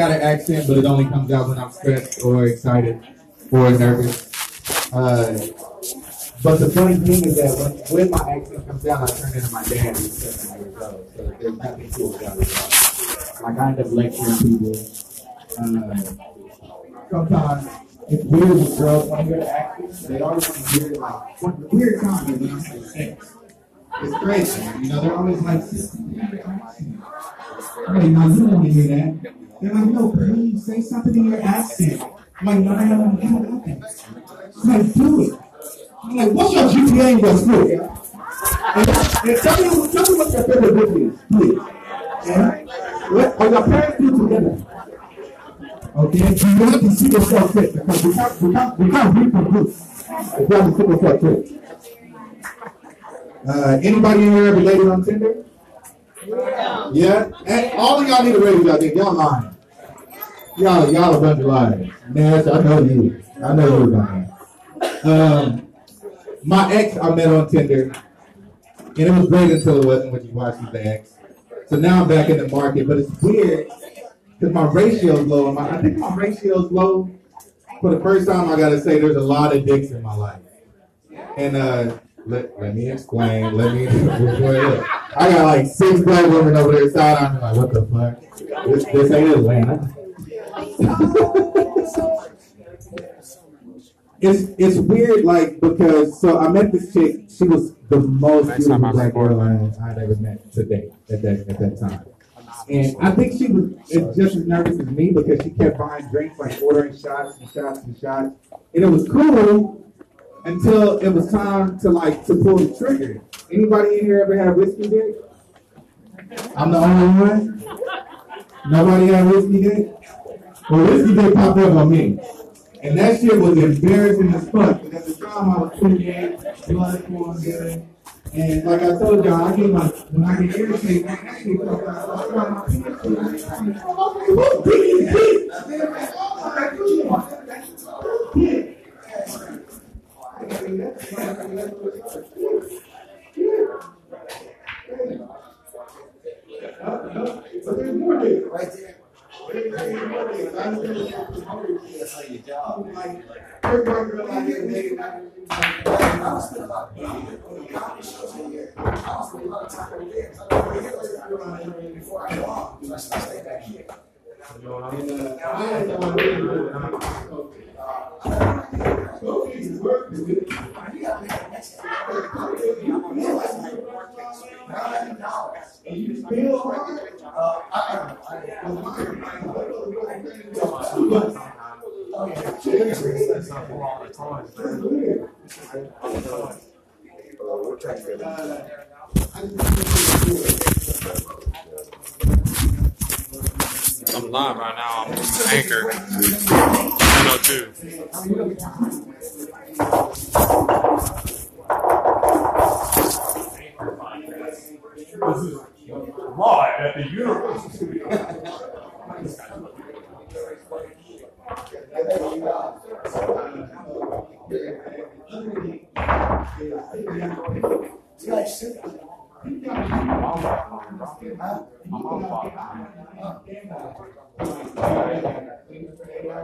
got an accent, but it only comes out when I'm stressed or excited or nervous. Uh, but the funny thing is that when, when my accent comes out, I turn into my dad who's years old. So there's nothing cool about it. I end up lecturing people. Uh, sometimes it's weird when girls the accent. They always want to hear like what weird is when I say sex. It's crazy. You know, they're always like, Wait, no, you don't want to hear that. They're like, no, please say something in your accent. I'm like, no, no, no, no, no. I'm like, do it. I'm like, what's your GPA in your school? And, and tell, me, tell me what your favorite book is, please. Yeah? What are your parents do together? Okay? You want to see yourself fit? Because we can't, we can't, we can't books. If you have to see yourself fit. Uh, anybody in here ever dated on Tinder? Yeah? And all of y'all need to raise y'all dick. Y'all lying. Y'all, y'all a bunch of liars. Nash, I know you. I know you're lying. Um, my ex I met on Tinder, and it was great until it wasn't when you watch the ex. So now I'm back in the market, but it's weird because my ratio's low. My, I think my ratio's low. For the first time, I gotta say there's a lot of dicks in my life, and uh, let, let me explain. Let me. Explain. I got like six black women over there side. I'm like, what the fuck? This, this ain't Atlanta. it's it's weird, like because so I met this chick. She was the most Next beautiful black girl I, I'd ever met today at that at that time. And I think she was just as nervous as me because she kept buying drinks, like ordering shots and shots and shots. And it was cool until it was time to like to pull the trigger. Anybody in here ever had whiskey dick? I'm the only one. Nobody had whiskey dick. Well, whiskey dick popped up on me, and that shit was embarrassing as fuck. Because at the time I was 28, blood good. And like I told y'all, I get like when I get irritated. I start my penis. Who's digging dick? I'm like, what you want? Yeah. But there's more dick right there. There's more dick. I know there's more dick. That's how you job. Like, every girl I get dated, I I was spending a lot of time on the comedy shows in here. I was spending a lot of time over there. I don't really get there before I go on. So I stay back here. And, uh, I had no what I was Okay, next time. And? Uh, I, I, I, the time. I'm live right now. I'm Anchor 102. Live at the university. you like soup?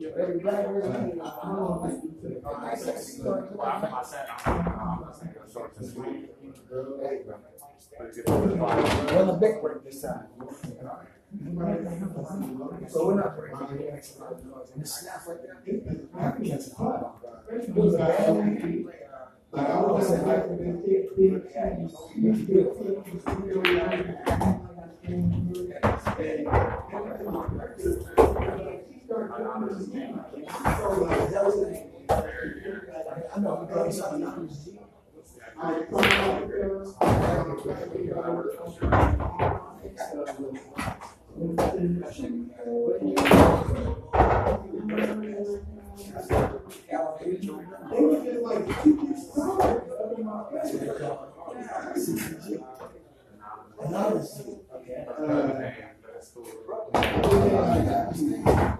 Well, the big break this time. So we're not breaking. Like that. I can a a Like, "You get started." Another they got all that stuff. You know, I'm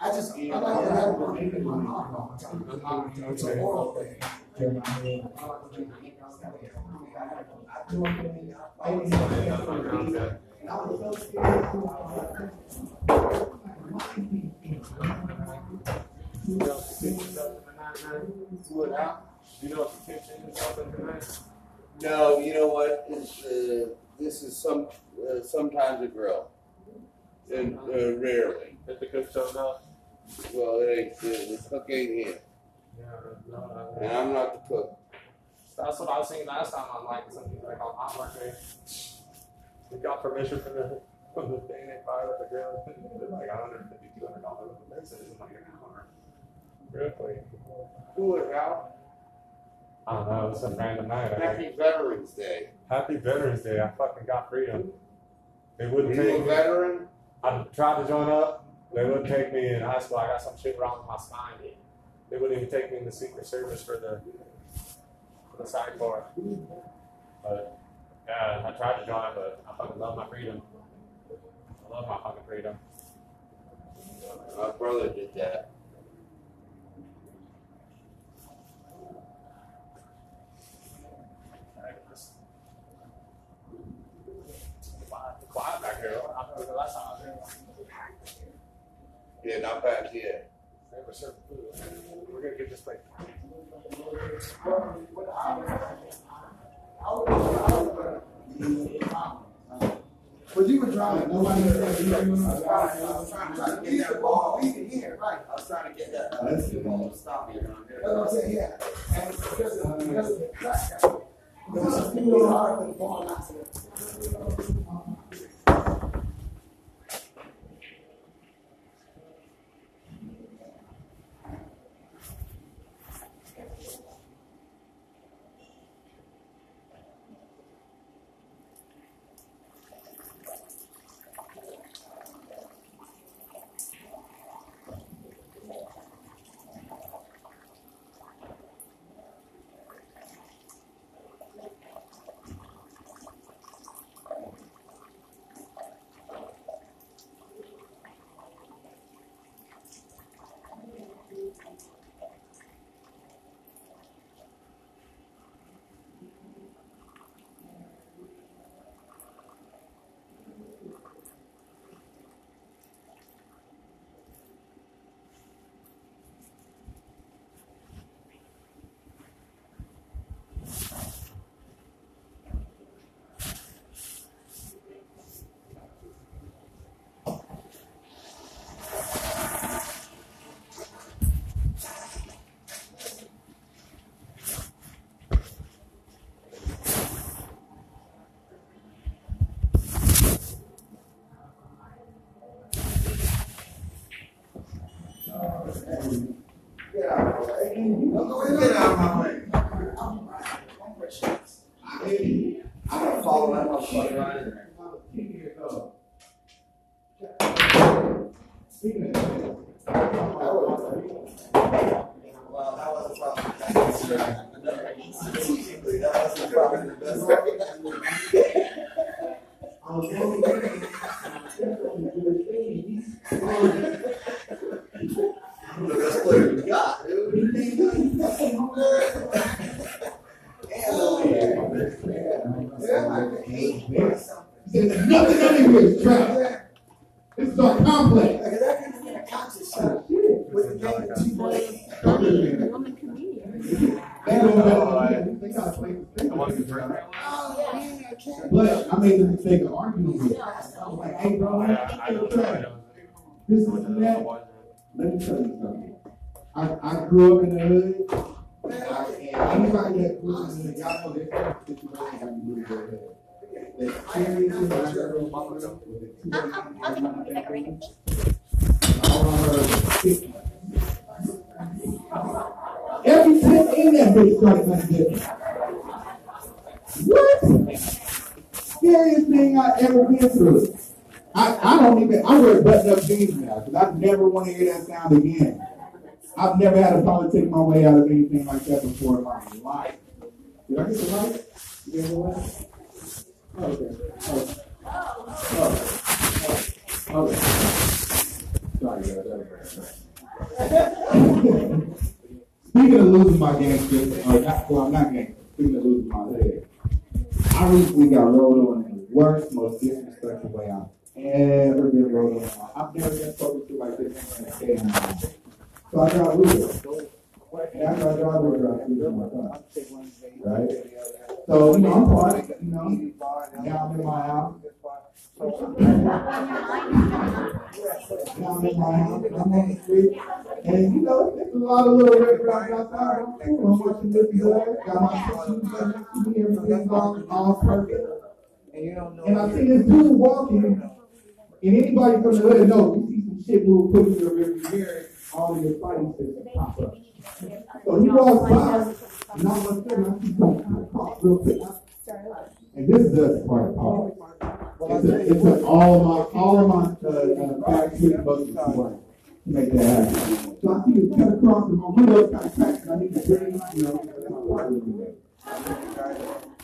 I just, I like to have one in my mouth all the time. It's an oral thing. I was so scared. You know if the kitchen is open tonight? No, you know what? It's, uh, this is some uh, sometimes a grill, and uh, rarely. If the cook showed up? Well, it ain't the, the cook ain't here, Yeah, no, and I'm not the cook. That's what I was saying last time on like something like on hot work day. We got permission from the from the thing they fired at the grill. It's like a hundred fifty, two hundred dollars. This is like an hour. Really? Do it, Al. I don't know. It's a random night. Happy Veterans Day. Happy Veterans Day. I fucking got freedom. They wouldn't Are you a take me. veteran? I tried to join up. They wouldn't take me in high school. I got some shit wrong with my spine. They wouldn't even take me in the Secret Service for the for the side bar. But yeah, I tried to join, but I fucking love my freedom. I love my fucking freedom. My brother did that. Quiet, quiet back here. I remember the last time I was here. Yeah, not back here. They were serving food. We're gonna get this place. But you were driving, nobody said you were doing it. I was trying to get that ball, we can hear, right? I was trying to get that. Uh, That's ball to stop you down That's what I'm saying, yeah. And it's because of, because of the crack. Because it's really hard for the ball not to. I mean, I gotta follow that motherfucker right in there. Speaking of that, Well, that wasn't probably. Strategically, that wasn't probably the best. I was But I made the mistake of arguing with him. I was like, hey, bro, this is that. Let me tell you something. I, I grew up in the hood. I anybody that listens to y'all know this kind of situation got me really good. The experiences that I've ever gone through with the two ladies and one family, all I heard was fifty. Every tip in that bitch started something different. Scariest thing I ever been through. I, I don't even, I wear button up jeans now because I never want to hear that sound again. I've never had a politic my way out of anything like that before in my life. Did I get the light? You get the light? Okay. Oh. Oh. Oh. Okay. Sorry, guys. Speaking of losing my gangster, or not, well, I'm not gangster. Speaking of losing my head, I recently got rolled on in the worst, most disrespectful way I've ever been rolled on. I've never been spoken to like this in a day and a. So I got Uber. And after I got Uber, I to my son. Right? So, you know, I'm parked, you know, now I'm in my house. Now I'm in my house, I'm on the street. And, you know, there's a lot of little red flags outside. I'm watching this. Got my shoes on, next to me, all, all perfect. And I see this dude walking, and anybody from the hood knows, you see some shit move quick in your rearview mirror, all of your fighting systems pop up. So he walks by, and all of a sudden I see something cross real quick. And this is the part of Paul. It's a, it's a, all of my, all of my, uh, uh, back to buses to work to make that happen. So I see this cut across and my window kind of cracked, and I need to bring, you know, my part of it.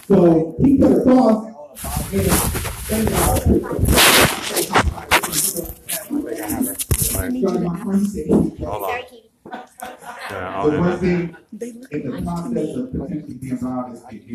So he cut across, and thank God. Hold on. Yeah, I'll The end one thing in the process of potentially being robbed is get here.